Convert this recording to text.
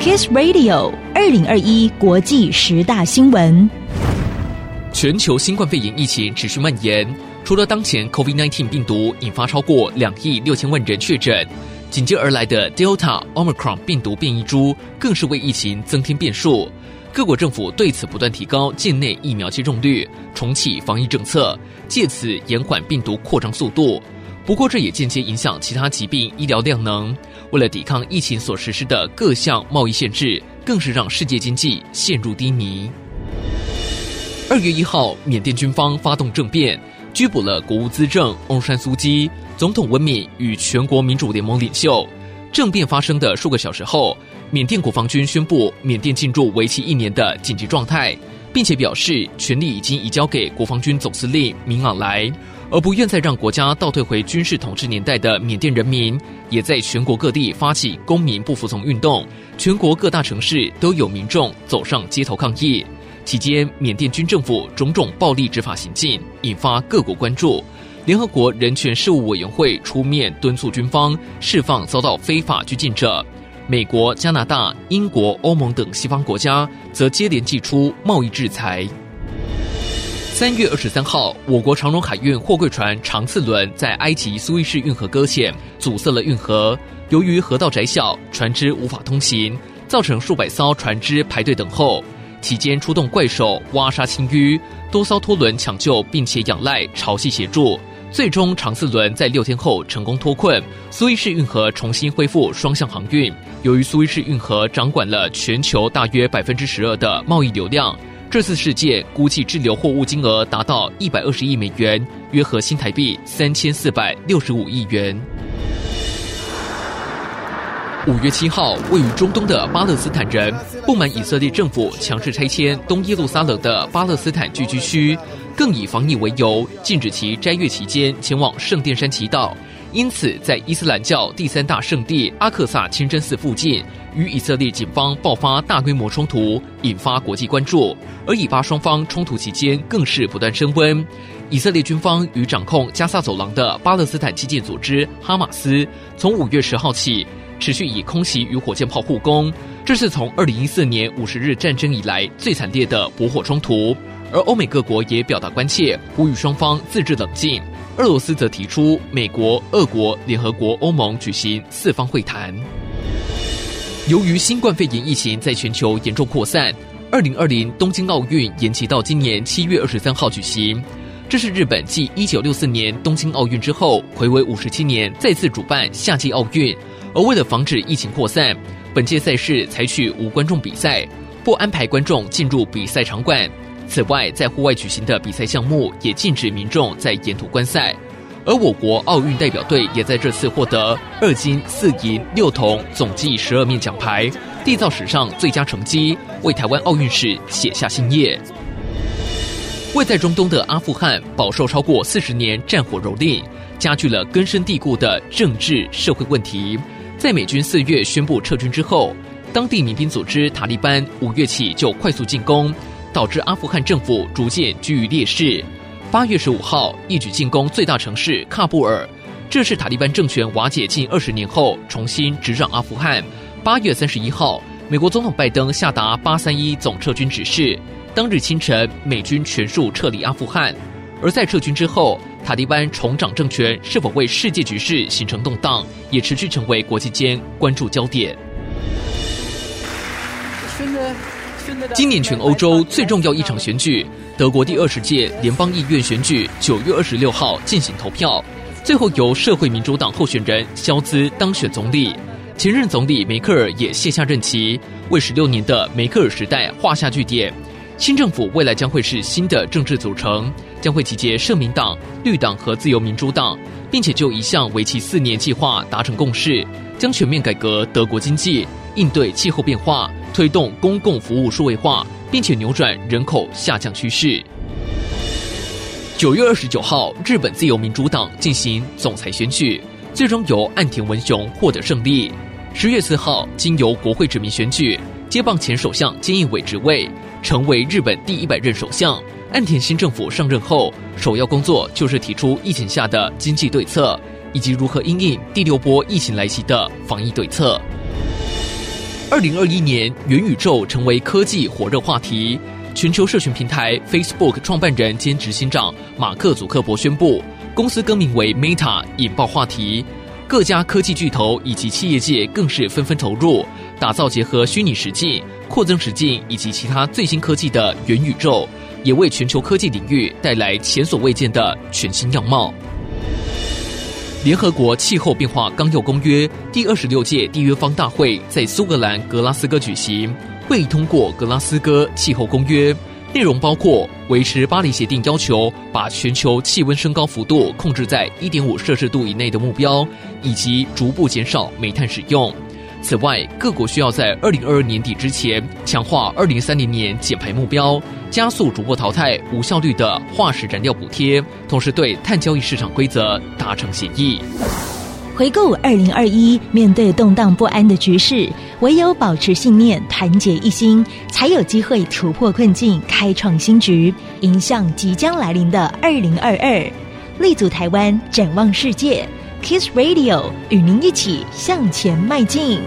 Kiss Radio 二零二一国际十大新闻。全球新冠肺炎疫情持续蔓延，除了当前 COVID-19 病毒引发超过两亿六千万人确诊，紧接而来的 Delta、Omicron 病毒变异株更是为疫情增添变数。各国政府对此不断提高境内疫苗接种率，重启防疫政策，借此延缓病毒扩张速度。不过，这也间接影响其他疾病医疗量能。为了抵抗疫情所实施的各项贸易限制，更是让世界经济陷入低迷。二月一号，缅甸军方发动政变，拘捕了国务资政翁山苏基、总统温敏与全国民主联盟领袖。政变发生的数个小时后，缅甸国防军宣布缅甸进入为期一年的紧急状态，并且表示权力已经移交给国防军总司令敏昂莱。而不愿再让国家倒退回军事统治年代的缅甸人民，也在全国各地发起公民不服从运动，全国各大城市都有民众走上街头抗议。期间，缅甸军政府种种暴力执法行径引发各国关注。联合国人权事务委员会出面敦促军方释放遭到非法拘禁者。美国、加拿大、英国、欧盟等西方国家则接连祭出贸易制裁。三月二十三号，我国长荣海运货柜船长赐轮在埃及苏伊士运河搁浅，阻塞了运河。由于河道窄小，船只无法通行，造成数百艘船只排队等候。期间出动怪手挖沙清淤，多艘拖轮抢救，并且仰赖潮汐协助，最终长赐轮在六天后成功脱困，苏伊士运河重新恢复双向航运。由于苏伊士运河掌管了全球大约百分之十二的贸易流量。这次事件估计滞留货物金额达到一百二十亿美元，约合新台币三千四百六十五亿元。五月七号，位于中东的巴勒斯坦人不满以色列政府强制拆迁东耶路撒冷的巴勒斯坦聚居区，更以防疫为由，禁止其斋月期间前往圣殿山祈祷。因此，在伊斯兰教第三大圣地阿克萨清真寺附近，与以色列警方爆发大规模冲突，引发国际关注。而以巴双方冲突期间，更是不断升温。以色列军方与掌控加萨走廊的巴勒斯坦基建组织哈马斯，从五月十号起，持续以空袭与火箭炮互攻，这是从二零一四年五十日战争以来最惨烈的驳火冲突。而欧美各国也表达关切，呼吁双方自制冷静。俄罗斯则提出，美国、俄国、联合国、欧盟举行四方会谈。由于新冠肺炎疫情在全球严重扩散，二零二零东京奥运延期到今年七月二十三号举行。这是日本继一九六四年东京奥运之后，睽违五十七年再次主办夏季奥运。而为了防止疫情扩散，本届赛事采取无观众比赛，不安排观众进入比赛场馆。此外，在户外举行的比赛项目也禁止民众在沿途观赛，而我国奥运代表队也在这次获得二金四银六铜，总计十二面奖牌，缔造史上最佳成绩，为台湾奥运史写下新页。位在中东的阿富汗饱受超过四十年战火蹂躏，加剧了根深蒂固的政治社会问题。在美军四月宣布撤军之后，当地民兵组织塔利班五月起就快速进攻。导致阿富汗政府逐渐居于劣势。八月十五号，一举进攻最大城市喀布尔，这是塔利班政权瓦解近二十年后重新执掌阿富汗。八月三十一号，美国总统拜登下达八三一总撤军指示，当日清晨，美军全数撤离阿富汗。而在撤军之后，塔利班重掌政权是否为世界局势形成动荡，也持续成为国际间关注焦点。今年全欧洲最重要一场选举，德国第二十届联邦议院选举，九月二十六号进行投票，最后由社会民主党候选人肖兹当选总理，前任总理梅克尔也卸下任期，为十六年的梅克尔时代画下句点。新政府未来将会是新的政治组成，将会集结社民党、绿党和自由民主党，并且就一项为期四年计划达成共识，将全面改革德国经济。应对气候变化，推动公共服务数位化，并且扭转人口下降趋势。九月二十九号，日本自由民主党进行总裁选举，最终由岸田文雄获得胜利。十月四号，经由国会指名选举，接棒前首相菅义伟职位，成为日本第一百任首相。岸田新政府上任后，首要工作就是提出疫情下的经济对策，以及如何应应第六波疫情来袭的防疫对策。二零二一年，元宇宙成为科技火热话题。全球社群平台 Facebook 创办人兼执行长马克·祖克伯宣布，公司更名为 Meta，引爆话题。各家科技巨头以及企业界更是纷纷投入，打造结合虚拟实境、扩增实境以及其他最新科技的元宇宙，也为全球科技领域带来前所未见的全新样貌。联合国气候变化纲要公约第二十六届缔约方大会在苏格兰格拉斯哥举行，会议通过《格拉斯哥气候公约》，内容包括维持巴黎协定要求，把全球气温升高幅度控制在一点五摄氏度以内的目标，以及逐步减少煤炭使用。此外，各国需要在二零二二年底之前强化二零三零年减排目标。加速逐步淘汰无效率的化石燃料补贴，同时对碳交易市场规则达成协议。回顾二零二一，面对动荡不安的局势，唯有保持信念，团结一心，才有机会突破困境，开创新局，迎向即将来临的二零二二。立足台湾，展望世界，Kiss Radio 与您一起向前迈进。